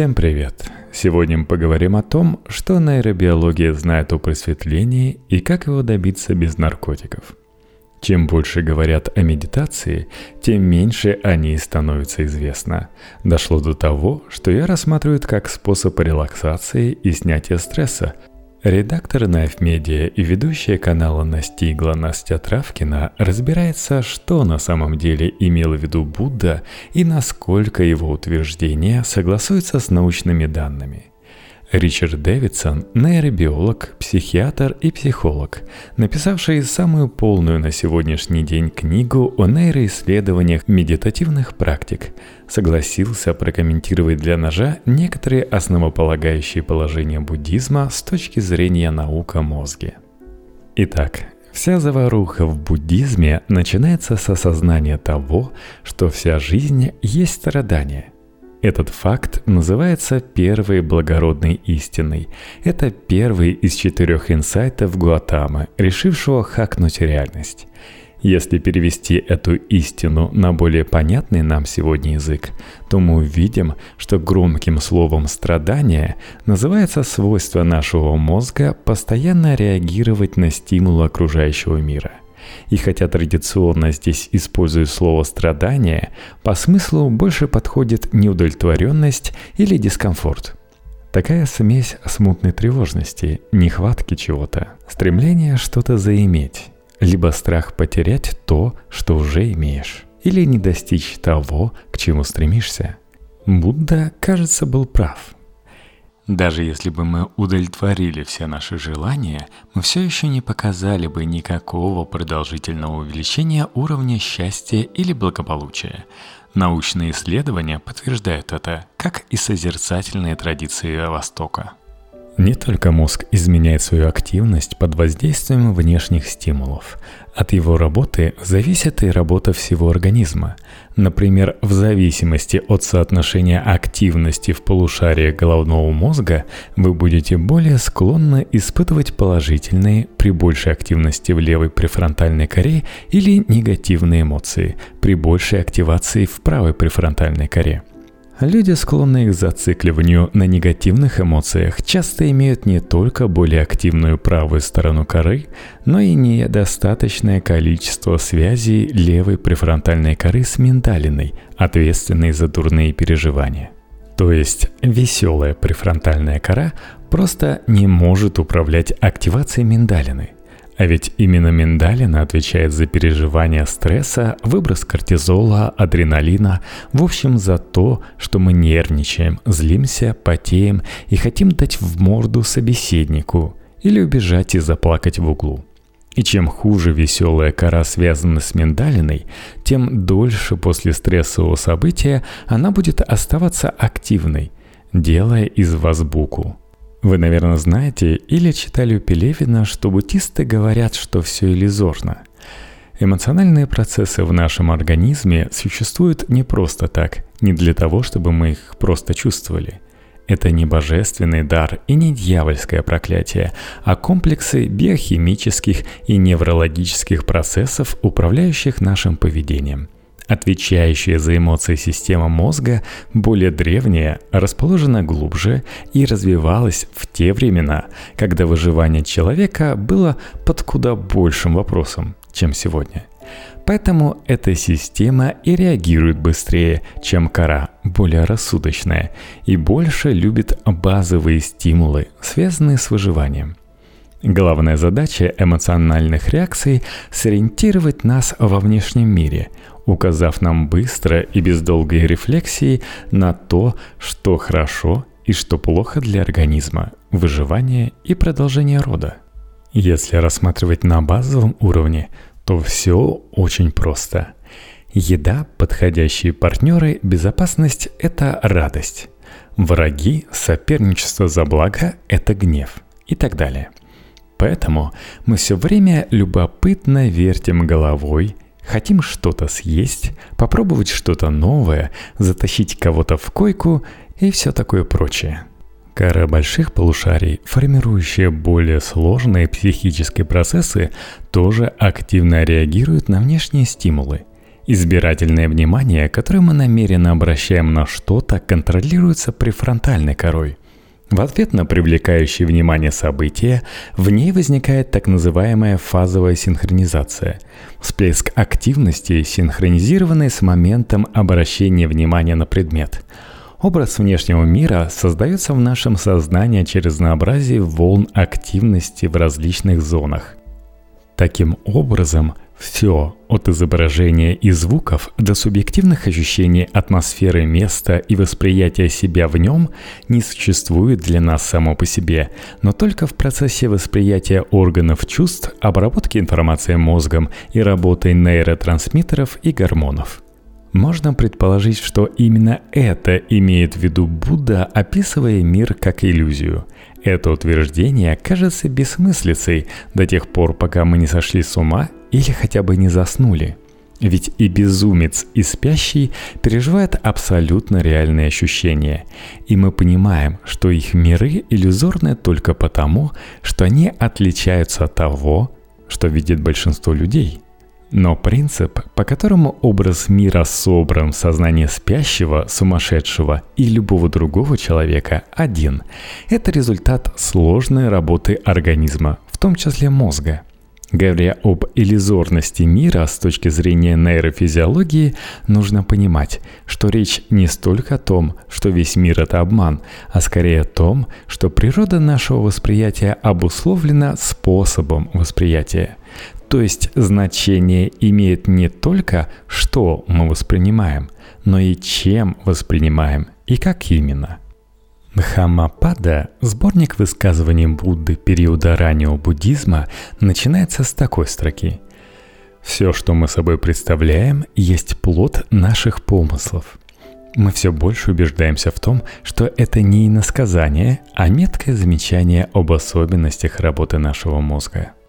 Всем привет! Сегодня мы поговорим о том, что нейробиология знает о просветлении и как его добиться без наркотиков. Чем больше говорят о медитации, тем меньше о ней становится известно. Дошло до того, что я рассматриваю как способ релаксации и снятия стресса, Редактор Knife Media и ведущая канала Настигла Настя Травкина разбирается, что на самом деле имел в виду Будда и насколько его утверждения согласуются с научными данными. Ричард Дэвидсон – нейробиолог, психиатр и психолог, написавший самую полную на сегодняшний день книгу о нейроисследованиях медитативных практик, согласился прокомментировать для ножа некоторые основополагающие положения буддизма с точки зрения наук о мозге. Итак, Вся заваруха в буддизме начинается с осознания того, что вся жизнь есть страдание – этот факт называется первой благородной истиной. Это первый из четырех инсайтов Гуатамы, решившего хакнуть реальность. Если перевести эту истину на более понятный нам сегодня язык, то мы увидим, что громким словом «страдание» называется свойство нашего мозга постоянно реагировать на стимул окружающего мира – и хотя традиционно здесь использую слово «страдание», по смыслу больше подходит неудовлетворенность или дискомфорт. Такая смесь смутной тревожности, нехватки чего-то, стремление что-то заиметь, либо страх потерять то, что уже имеешь, или не достичь того, к чему стремишься. Будда, кажется, был прав – даже если бы мы удовлетворили все наши желания, мы все еще не показали бы никакого продолжительного увеличения уровня счастья или благополучия. Научные исследования подтверждают это, как и созерцательные традиции Востока. Не только мозг изменяет свою активность под воздействием внешних стимулов. От его работы зависит и работа всего организма. Например, в зависимости от соотношения активности в полушарии головного мозга вы будете более склонны испытывать положительные при большей активности в левой префронтальной коре или негативные эмоции при большей активации в правой префронтальной коре – Люди, склонные к зацикливанию на негативных эмоциях, часто имеют не только более активную правую сторону коры, но и недостаточное количество связей левой префронтальной коры с миндалиной, ответственной за дурные переживания. То есть веселая префронтальная кора просто не может управлять активацией миндалины – а ведь именно миндалина отвечает за переживание стресса, выброс кортизола, адреналина, в общем за то, что мы нервничаем, злимся, потеем и хотим дать в морду собеседнику или убежать и заплакать в углу. И чем хуже веселая кора связана с миндалиной, тем дольше после стрессового события она будет оставаться активной, делая из вас буку. Вы, наверное, знаете или читали у Пелевина, что буддисты говорят, что все иллюзорно. Эмоциональные процессы в нашем организме существуют не просто так, не для того, чтобы мы их просто чувствовали. Это не божественный дар и не дьявольское проклятие, а комплексы биохимических и неврологических процессов, управляющих нашим поведением – Отвечающая за эмоции система мозга, более древняя, расположена глубже и развивалась в те времена, когда выживание человека было под куда большим вопросом, чем сегодня. Поэтому эта система и реагирует быстрее, чем кора, более рассудочная, и больше любит базовые стимулы, связанные с выживанием. Главная задача эмоциональных реакций – сориентировать нас во внешнем мире, указав нам быстро и без долгой рефлексии на то, что хорошо и что плохо для организма, выживания и продолжения рода. Если рассматривать на базовом уровне, то все очень просто. Еда, подходящие партнеры, безопасность – это радость. Враги, соперничество за благо – это гнев и так далее. Поэтому мы все время любопытно вертим головой – Хотим что-то съесть, попробовать что-то новое, затащить кого-то в койку и все такое прочее. Кора больших полушарий, формирующая более сложные психические процессы, тоже активно реагирует на внешние стимулы. Избирательное внимание, которое мы намеренно обращаем на что-то, контролируется префронтальной корой. В ответ на привлекающее внимание события в ней возникает так называемая фазовая синхронизация – всплеск активности, синхронизированный с моментом обращения внимания на предмет. Образ внешнего мира создается в нашем сознании через разнообразие волн активности в различных зонах. Таким образом, все, от изображения и звуков до субъективных ощущений атмосферы места и восприятия себя в нем, не существует для нас само по себе, но только в процессе восприятия органов чувств, обработки информации мозгом и работы нейротрансмиттеров и гормонов. Можно предположить, что именно это имеет в виду Будда, описывая мир как иллюзию. Это утверждение кажется бессмыслицей до тех пор, пока мы не сошли с ума или хотя бы не заснули. Ведь и безумец, и спящий переживают абсолютно реальные ощущения. И мы понимаем, что их миры иллюзорны только потому, что они отличаются от того, что видит большинство людей – но принцип, по которому образ мира собран в сознании спящего, сумасшедшего и любого другого человека один, это результат сложной работы организма, в том числе мозга. Говоря об иллюзорности мира с точки зрения нейрофизиологии, нужно понимать, что речь не столько о том, что весь мир — это обман, а скорее о том, что природа нашего восприятия обусловлена способом восприятия. То есть значение имеет не только, что мы воспринимаем, но и чем воспринимаем и как именно. Дхаммапада, сборник высказываний Будды периода раннего буддизма, начинается с такой строки. «Все, что мы собой представляем, есть плод наших помыслов». Мы все больше убеждаемся в том, что это не иносказание, а меткое замечание об особенностях работы нашего мозга –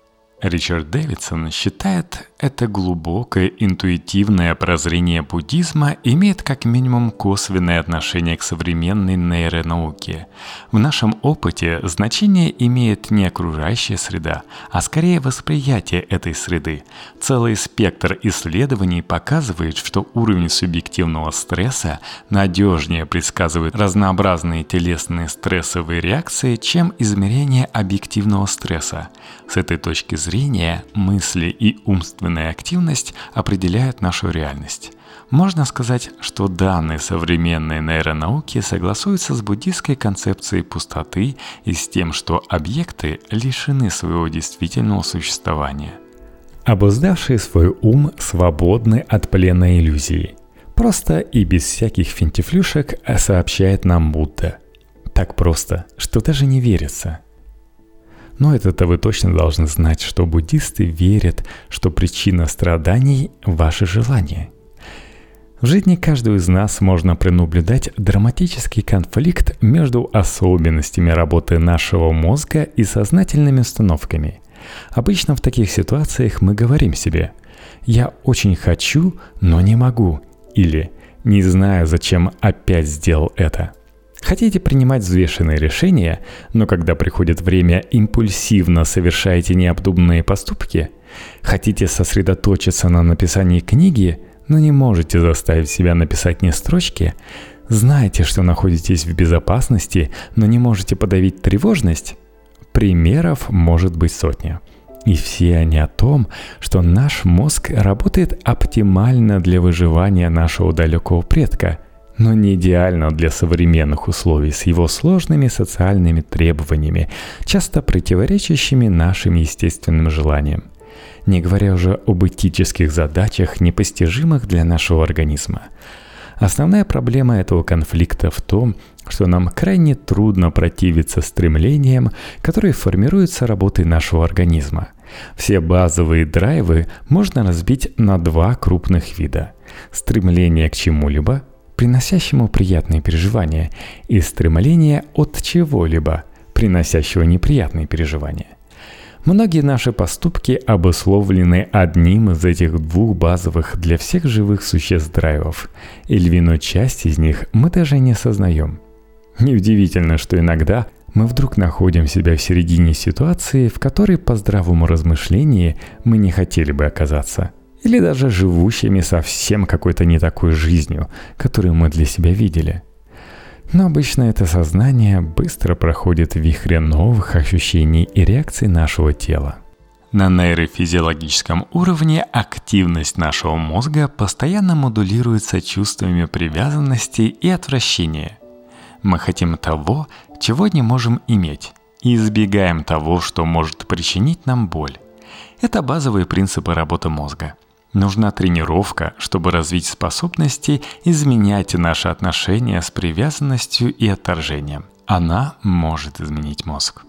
Ричард Дэвидсон считает, это глубокое интуитивное прозрение буддизма имеет как минимум косвенное отношение к современной нейронауке. В нашем опыте значение имеет не окружающая среда, а скорее восприятие этой среды. Целый спектр исследований показывает, что уровень субъективного стресса надежнее предсказывает разнообразные телесные стрессовые реакции, чем измерение объективного стресса. С этой точки зрения мысли и умственная активность определяют нашу реальность. Можно сказать, что данные современной нейронауки согласуются с буддийской концепцией пустоты и с тем, что объекты лишены своего действительного существования. Обуздавшие свой ум свободны от плена иллюзии. Просто и без всяких финтифлюшек сообщает нам Будда. Так просто, что даже не верится – но это-то вы точно должны знать, что буддисты верят, что причина страданий – ваше желание. В жизни каждого из нас можно пренаблюдать драматический конфликт между особенностями работы нашего мозга и сознательными установками. Обычно в таких ситуациях мы говорим себе «я очень хочу, но не могу» или «не знаю, зачем опять сделал это». Хотите принимать взвешенные решения, но когда приходит время, импульсивно совершаете необдуманные поступки? Хотите сосредоточиться на написании книги, но не можете заставить себя написать ни строчки? Знаете, что находитесь в безопасности, но не можете подавить тревожность? Примеров может быть сотня. И все они о том, что наш мозг работает оптимально для выживания нашего далекого предка – но не идеально для современных условий с его сложными социальными требованиями, часто противоречащими нашим естественным желаниям. Не говоря уже об этических задачах, непостижимых для нашего организма. Основная проблема этого конфликта в том, что нам крайне трудно противиться стремлениям, которые формируются работой нашего организма. Все базовые драйвы можно разбить на два крупных вида. Стремление к чему-либо приносящему приятные переживания, и стремление от чего-либо, приносящего неприятные переживания. Многие наши поступки обусловлены одним из этих двух базовых для всех живых существ драйвов, и львиную часть из них мы даже не осознаем. Неудивительно, что иногда мы вдруг находим себя в середине ситуации, в которой по здравому размышлению мы не хотели бы оказаться – или даже живущими совсем какой-то не такой жизнью, которую мы для себя видели. Но обычно это сознание быстро проходит в вихре новых ощущений и реакций нашего тела. На нейрофизиологическом уровне активность нашего мозга постоянно модулируется чувствами привязанности и отвращения. Мы хотим того, чего не можем иметь, и избегаем того, что может причинить нам боль. Это базовые принципы работы мозга. Нужна тренировка, чтобы развить способности изменять наши отношения с привязанностью и отторжением. Она может изменить мозг.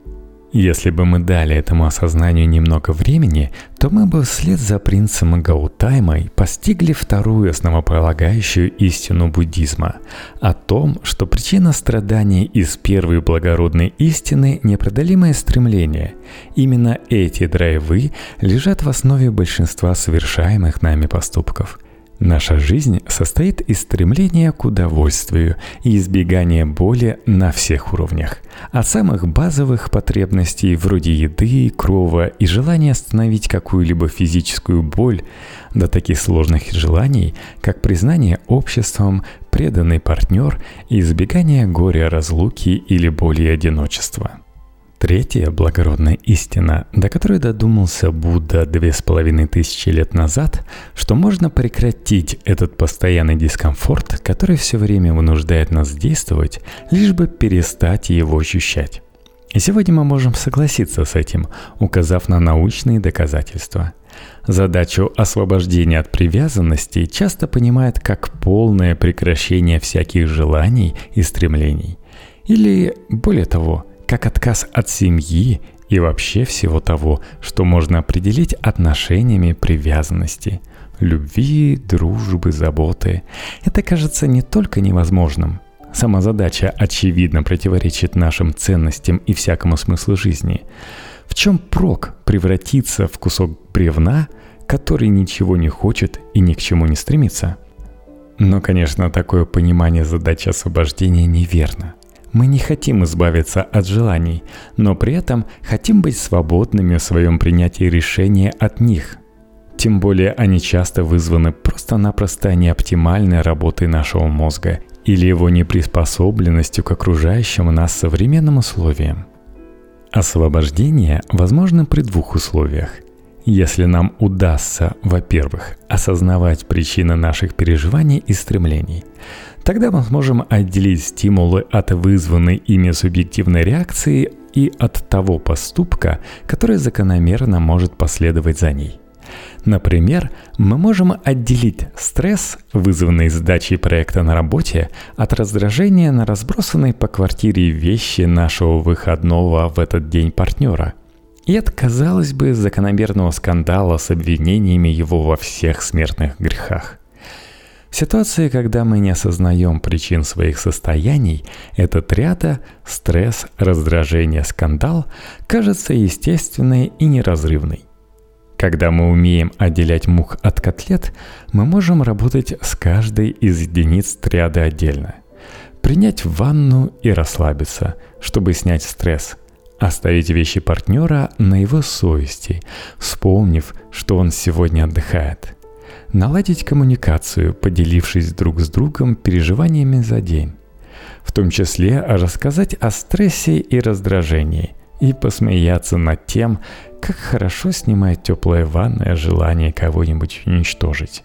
Если бы мы дали этому осознанию немного времени, то мы бы вслед за принцем Гаутаймой постигли вторую основополагающую истину буддизма о том, что причина страданий из первой благородной истины – непреодолимое стремление. Именно эти драйвы лежат в основе большинства совершаемых нами поступков – Наша жизнь состоит из стремления к удовольствию и избегания боли на всех уровнях. От самых базовых потребностей вроде еды, крова и желания остановить какую-либо физическую боль до таких сложных желаний, как признание обществом, преданный партнер и избегание горя разлуки или боли одиночества. Третья благородная истина, до которой додумался Будда две с половиной тысячи лет назад, что можно прекратить этот постоянный дискомфорт, который все время вынуждает нас действовать, лишь бы перестать его ощущать. И сегодня мы можем согласиться с этим, указав на научные доказательства. Задачу освобождения от привязанности часто понимают как полное прекращение всяких желаний и стремлений. Или, более того, как отказ от семьи и вообще всего того, что можно определить отношениями привязанности, любви, дружбы, заботы. Это кажется не только невозможным. Сама задача очевидно противоречит нашим ценностям и всякому смыслу жизни. В чем прок превратиться в кусок бревна, который ничего не хочет и ни к чему не стремится? Но, конечно, такое понимание задачи освобождения неверно – мы не хотим избавиться от желаний, но при этом хотим быть свободными в своем принятии решения от них. Тем более они часто вызваны просто-напросто неоптимальной работой нашего мозга или его неприспособленностью к окружающим нас современным условиям. Освобождение возможно при двух условиях. Если нам удастся, во-первых, осознавать причины наших переживаний и стремлений – Тогда мы сможем отделить стимулы от вызванной ими субъективной реакции и от того поступка, который закономерно может последовать за ней. Например, мы можем отделить стресс, вызванный задачей проекта на работе, от раздражения на разбросанные по квартире вещи нашего выходного в этот день партнера – и от, казалось бы, закономерного скандала с обвинениями его во всех смертных грехах. В ситуации, когда мы не осознаем причин своих состояний, этот ряда – стресс, раздражение, скандал – кажется естественной и неразрывной. Когда мы умеем отделять мух от котлет, мы можем работать с каждой из единиц триады отдельно. Принять ванну и расслабиться, чтобы снять стресс – Оставить вещи партнера на его совести, вспомнив, что он сегодня отдыхает – наладить коммуникацию, поделившись друг с другом переживаниями за день. В том числе рассказать о стрессе и раздражении и посмеяться над тем, как хорошо снимает теплая ванная желание кого-нибудь уничтожить.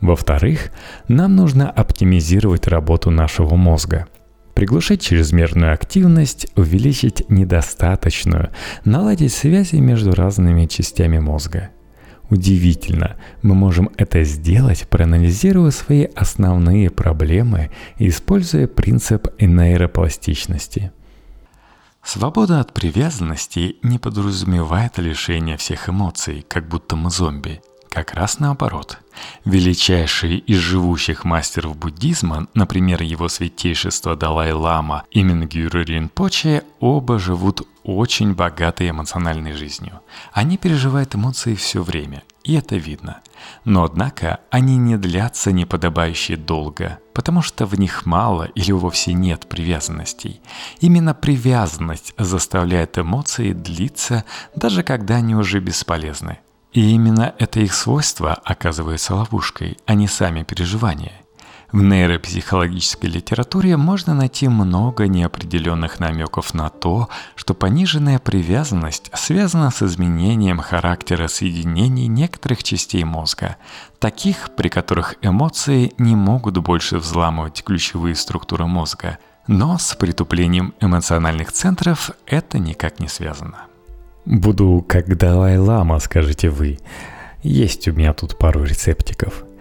Во-вторых, нам нужно оптимизировать работу нашего мозга – приглушить чрезмерную активность, увеличить недостаточную, наладить связи между разными частями мозга. Удивительно, мы можем это сделать, проанализируя свои основные проблемы используя принцип нейропластичности. Свобода от привязанности не подразумевает лишение всех эмоций, как будто мы зомби – как раз наоборот. Величайшие из живущих мастеров буддизма, например, его святейшество Далай-Лама и Мингюру Ринпоче, оба живут очень богатой эмоциональной жизнью. Они переживают эмоции все время, и это видно. Но однако они не длятся неподобающе долго, потому что в них мало или вовсе нет привязанностей. Именно привязанность заставляет эмоции длиться, даже когда они уже бесполезны. И именно это их свойство оказывается ловушкой, а не сами переживания. В нейропсихологической литературе можно найти много неопределенных намеков на то, что пониженная привязанность связана с изменением характера соединений некоторых частей мозга, таких, при которых эмоции не могут больше взламывать ключевые структуры мозга. Но с притуплением эмоциональных центров это никак не связано. Буду как Далай-Лама, скажете вы. Есть у меня тут пару рецептиков –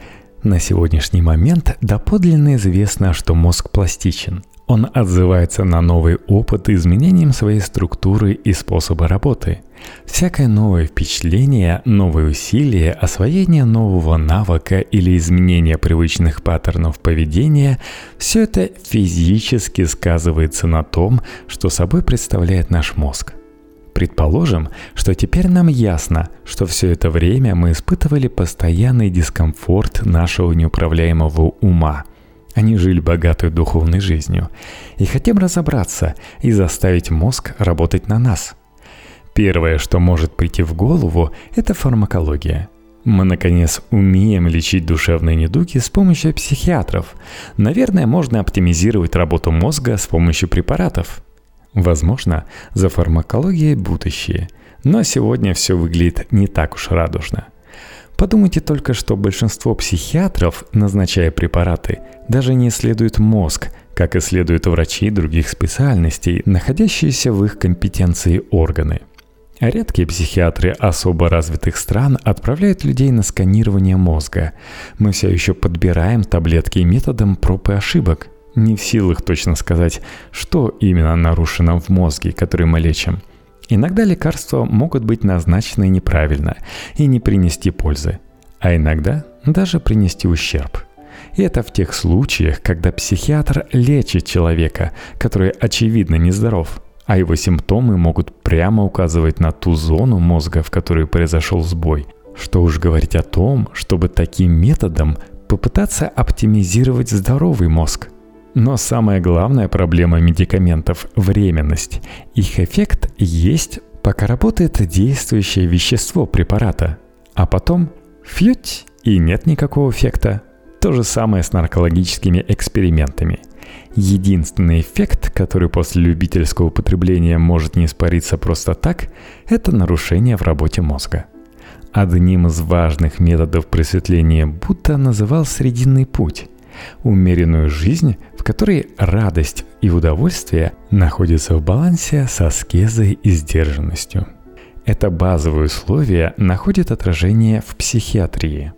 на сегодняшний момент доподлинно известно, что мозг пластичен. Он отзывается на новый опыт изменением своей структуры и способа работы. Всякое новое впечатление, новые усилия, освоение нового навыка или изменение привычных паттернов поведения – все это физически сказывается на том, что собой представляет наш мозг – Предположим, что теперь нам ясно, что все это время мы испытывали постоянный дискомфорт нашего неуправляемого ума. Они жили богатой духовной жизнью. И хотим разобраться и заставить мозг работать на нас. Первое, что может прийти в голову, это фармакология. Мы, наконец, умеем лечить душевные недуги с помощью психиатров. Наверное, можно оптимизировать работу мозга с помощью препаратов – Возможно, за фармакологией будущее, но сегодня все выглядит не так уж радужно. Подумайте только, что большинство психиатров, назначая препараты, даже не исследуют мозг, как исследуют врачи других специальностей, находящиеся в их компетенции органы. Редкие психиатры особо развитых стран отправляют людей на сканирование мозга. Мы все еще подбираем таблетки методом проб и ошибок не в силах точно сказать, что именно нарушено в мозге, который мы лечим. Иногда лекарства могут быть назначены неправильно и не принести пользы, а иногда даже принести ущерб. И это в тех случаях, когда психиатр лечит человека, который очевидно нездоров, а его симптомы могут прямо указывать на ту зону мозга, в которой произошел сбой. Что уж говорить о том, чтобы таким методом попытаться оптимизировать здоровый мозг. Но самая главная проблема медикаментов – временность. Их эффект есть, пока работает действующее вещество препарата. А потом – фьють, и нет никакого эффекта. То же самое с наркологическими экспериментами. Единственный эффект, который после любительского употребления может не испариться просто так, это нарушение в работе мозга. Одним из важных методов просветления Будда называл срединный путь – умеренную жизнь, в которой радость и удовольствие находятся в балансе с аскезой и сдержанностью. Это базовые условия находит отражение в психиатрии.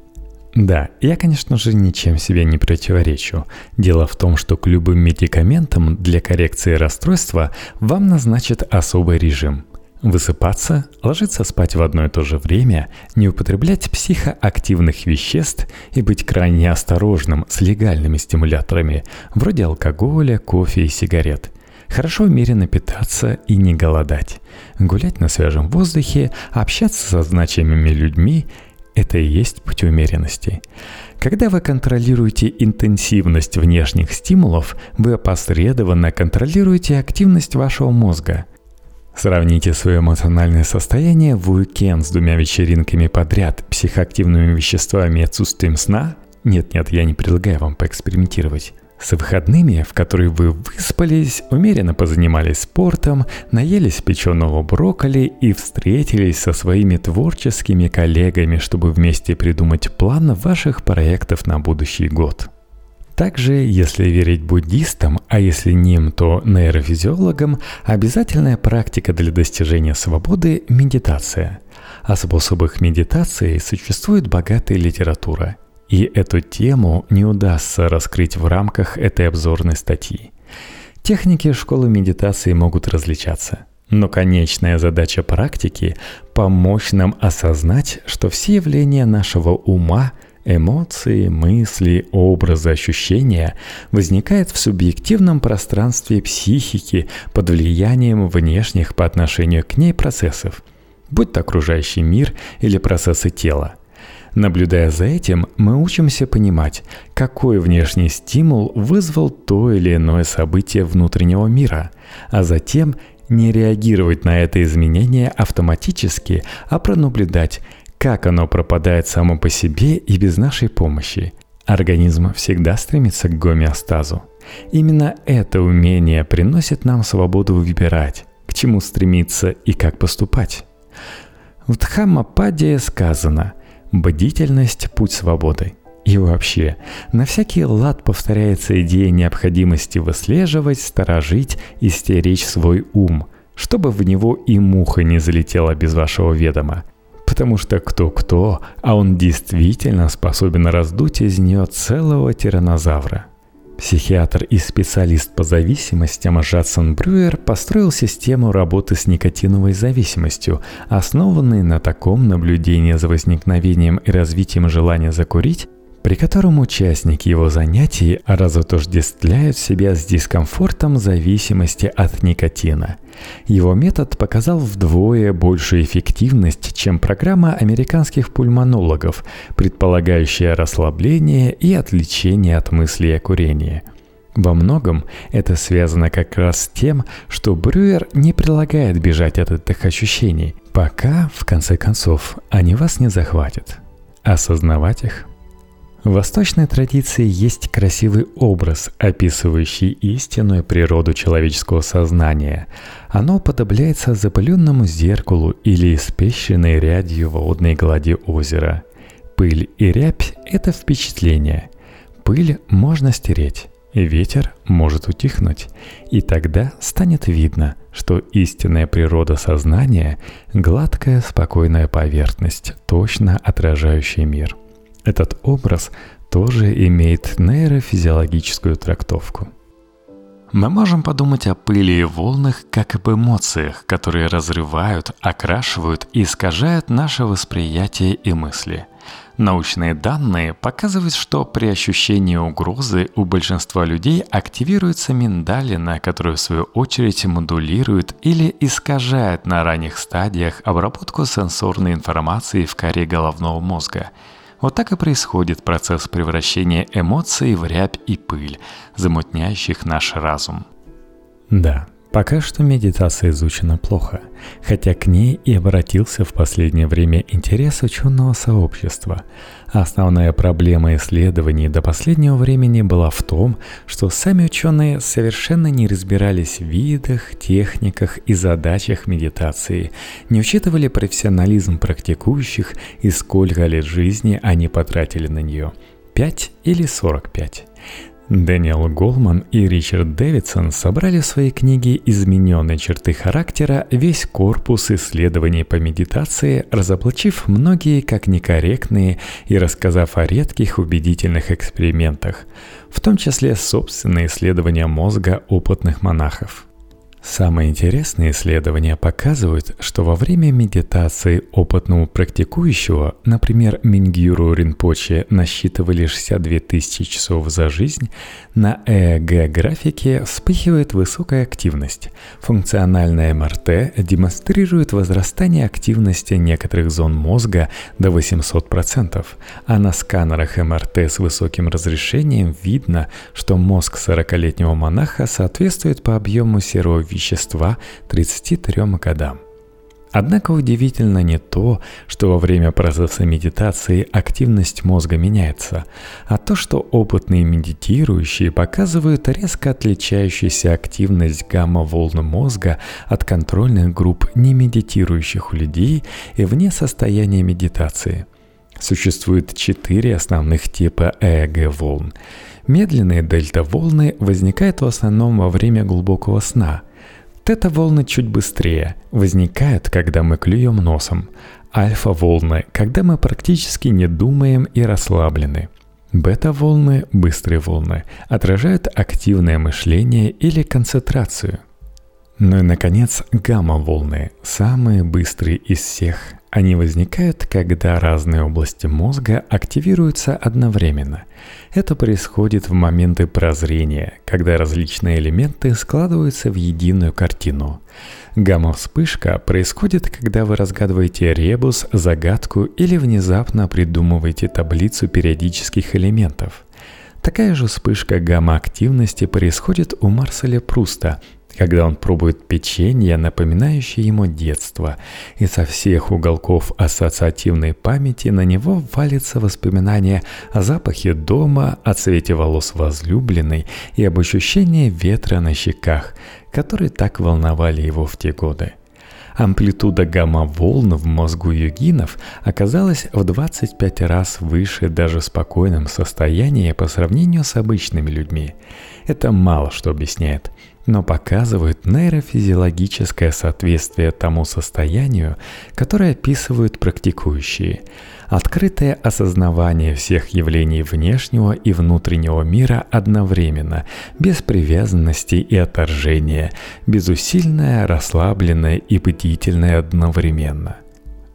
Да, я, конечно же, ничем себе не противоречу. Дело в том, что к любым медикаментам для коррекции расстройства вам назначат особый режим – Высыпаться, ложиться спать в одно и то же время, не употреблять психоактивных веществ и быть крайне осторожным с легальными стимуляторами, вроде алкоголя, кофе и сигарет. Хорошо умеренно питаться и не голодать. Гулять на свежем воздухе, общаться со значимыми людьми – это и есть путь умеренности. Когда вы контролируете интенсивность внешних стимулов, вы опосредованно контролируете активность вашего мозга – Сравните свое эмоциональное состояние в уикенд с двумя вечеринками подряд, психоактивными веществами и отсутствием сна. Нет-нет, я не предлагаю вам поэкспериментировать. С выходными, в которые вы выспались, умеренно позанимались спортом, наелись печеного брокколи и встретились со своими творческими коллегами, чтобы вместе придумать план ваших проектов на будущий год – также, если верить буддистам, а если ним, то нейрофизиологам, обязательная практика для достижения свободы – медитация. О способах медитации существует богатая литература. И эту тему не удастся раскрыть в рамках этой обзорной статьи. Техники школы медитации могут различаться – но конечная задача практики – помочь нам осознать, что все явления нашего ума Эмоции, мысли, образы, ощущения возникают в субъективном пространстве психики под влиянием внешних по отношению к ней процессов, будь то окружающий мир или процессы тела. Наблюдая за этим, мы учимся понимать, какой внешний стимул вызвал то или иное событие внутреннего мира, а затем не реагировать на это изменение автоматически, а пронаблюдать, как оно пропадает само по себе и без нашей помощи. Организм всегда стремится к гомеостазу. Именно это умение приносит нам свободу выбирать, к чему стремиться и как поступать. В Дхаммападе сказано «бдительность – путь свободы». И вообще, на всякий лад повторяется идея необходимости выслеживать, сторожить и стеречь свой ум, чтобы в него и муха не залетела без вашего ведома. Потому что кто-кто, а он действительно способен раздуть из нее целого тиранозавра – Психиатр и специалист по зависимостям Жадсон Брюер построил систему работы с никотиновой зависимостью, основанной на таком наблюдении за возникновением и развитием желания закурить, при котором участники его занятий разотождествляют себя с дискомфортом зависимости от никотина. Его метод показал вдвое большую эффективность, чем программа американских пульмонологов, предполагающая расслабление и отвлечение от мыслей о курении – во многом это связано как раз с тем, что Брюер не прилагает бежать от этих ощущений, пока, в конце концов, они вас не захватят. Осознавать их в восточной традиции есть красивый образ, описывающий истинную природу человеческого сознания. Оно подобляется запыленному зеркалу или испещренной рядью водной глади озера. Пыль и рябь – это впечатление. Пыль можно стереть, ветер может утихнуть, и тогда станет видно, что истинная природа сознания – гладкая, спокойная поверхность, точно отражающая мир – этот образ тоже имеет нейрофизиологическую трактовку. Мы можем подумать о пыли и волнах как об эмоциях, которые разрывают, окрашивают и искажают наше восприятие и мысли. Научные данные показывают, что при ощущении угрозы у большинства людей активируется миндалина, которая в свою очередь модулирует или искажает на ранних стадиях обработку сенсорной информации в коре головного мозга – вот так и происходит процесс превращения эмоций в рябь и пыль, замутняющих наш разум. Да, Пока что медитация изучена плохо, хотя к ней и обратился в последнее время интерес ученого сообщества. Основная проблема исследований до последнего времени была в том, что сами ученые совершенно не разбирались в видах, техниках и задачах медитации, не учитывали профессионализм практикующих и сколько лет жизни они потратили на нее – 5 или 45. Дэниел Голман и Ричард Дэвидсон собрали в своей книге «Измененные черты характера» весь корпус исследований по медитации, разоблачив многие как некорректные и рассказав о редких убедительных экспериментах, в том числе собственные исследования мозга опытных монахов. Самые интересные исследования показывают, что во время медитации опытного практикующего, например, Мингюру Ринпоче насчитывали 62 тысячи часов за жизнь, на ЭЭГ-графике вспыхивает высокая активность. Функциональная МРТ демонстрирует возрастание активности некоторых зон мозга до 800%, а на сканерах МРТ с высоким разрешением видно, что мозг 40-летнего монаха соответствует по объему серого вещества 33 годам. Однако удивительно не то, что во время процесса медитации активность мозга меняется, а то, что опытные медитирующие показывают резко отличающуюся активность гамма-волн мозга от контрольных групп немедитирующих людей и вне состояния медитации. Существует четыре основных типа ЭЭГ-волн. Медленные дельта-волны возникают в основном во время глубокого сна – Тета-волны чуть быстрее, возникают, когда мы клюем носом. Альфа-волны, когда мы практически не думаем и расслаблены. Бета-волны, быстрые волны, отражают активное мышление или концентрацию. Ну и, наконец, гамма-волны, самые быстрые из всех. Они возникают, когда разные области мозга активируются одновременно. Это происходит в моменты прозрения, когда различные элементы складываются в единую картину. Гамма-вспышка происходит, когда вы разгадываете ребус, загадку или внезапно придумываете таблицу периодических элементов. Такая же вспышка гамма-активности происходит у Марселя Пруста – когда он пробует печенье, напоминающее ему детство, и со всех уголков ассоциативной памяти на него валится воспоминание о запахе дома, о цвете волос возлюбленной и об ощущении ветра на щеках, которые так волновали его в те годы. Амплитуда гамма-волн в мозгу югинов оказалась в 25 раз выше даже спокойном состоянии по сравнению с обычными людьми. Это мало что объясняет – но показывают нейрофизиологическое соответствие тому состоянию, которое описывают практикующие. Открытое осознавание всех явлений внешнего и внутреннего мира одновременно, без привязанности и отторжения, безусильное, расслабленное и бдительное одновременно.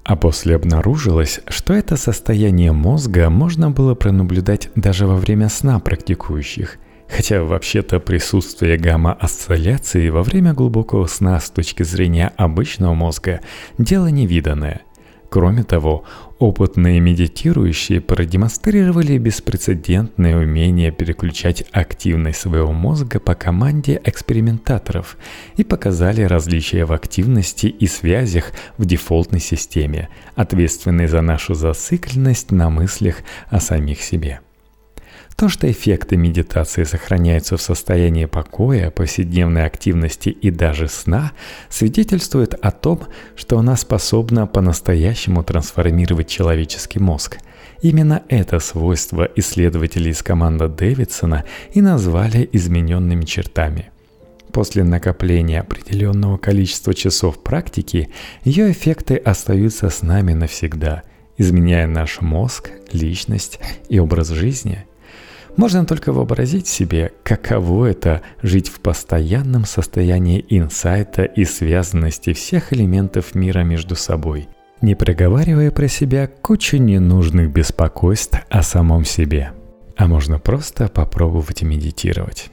А после обнаружилось, что это состояние мозга можно было пронаблюдать даже во время сна практикующих – Хотя вообще-то присутствие гамма-осцилляции во время глубокого сна с точки зрения обычного мозга – дело невиданное. Кроме того, опытные медитирующие продемонстрировали беспрецедентное умение переключать активность своего мозга по команде экспериментаторов и показали различия в активности и связях в дефолтной системе, ответственной за нашу зацикленность на мыслях о самих себе. То, что эффекты медитации сохраняются в состоянии покоя, повседневной активности и даже сна, свидетельствует о том, что она способна по-настоящему трансформировать человеческий мозг. Именно это свойство исследователи из команды Дэвидсона и назвали измененными чертами – После накопления определенного количества часов практики, ее эффекты остаются с нами навсегда, изменяя наш мозг, личность и образ жизни. Можно только вообразить себе, каково это жить в постоянном состоянии инсайта и связанности всех элементов мира между собой, не проговаривая про себя кучу ненужных беспокойств о самом себе. А можно просто попробовать медитировать.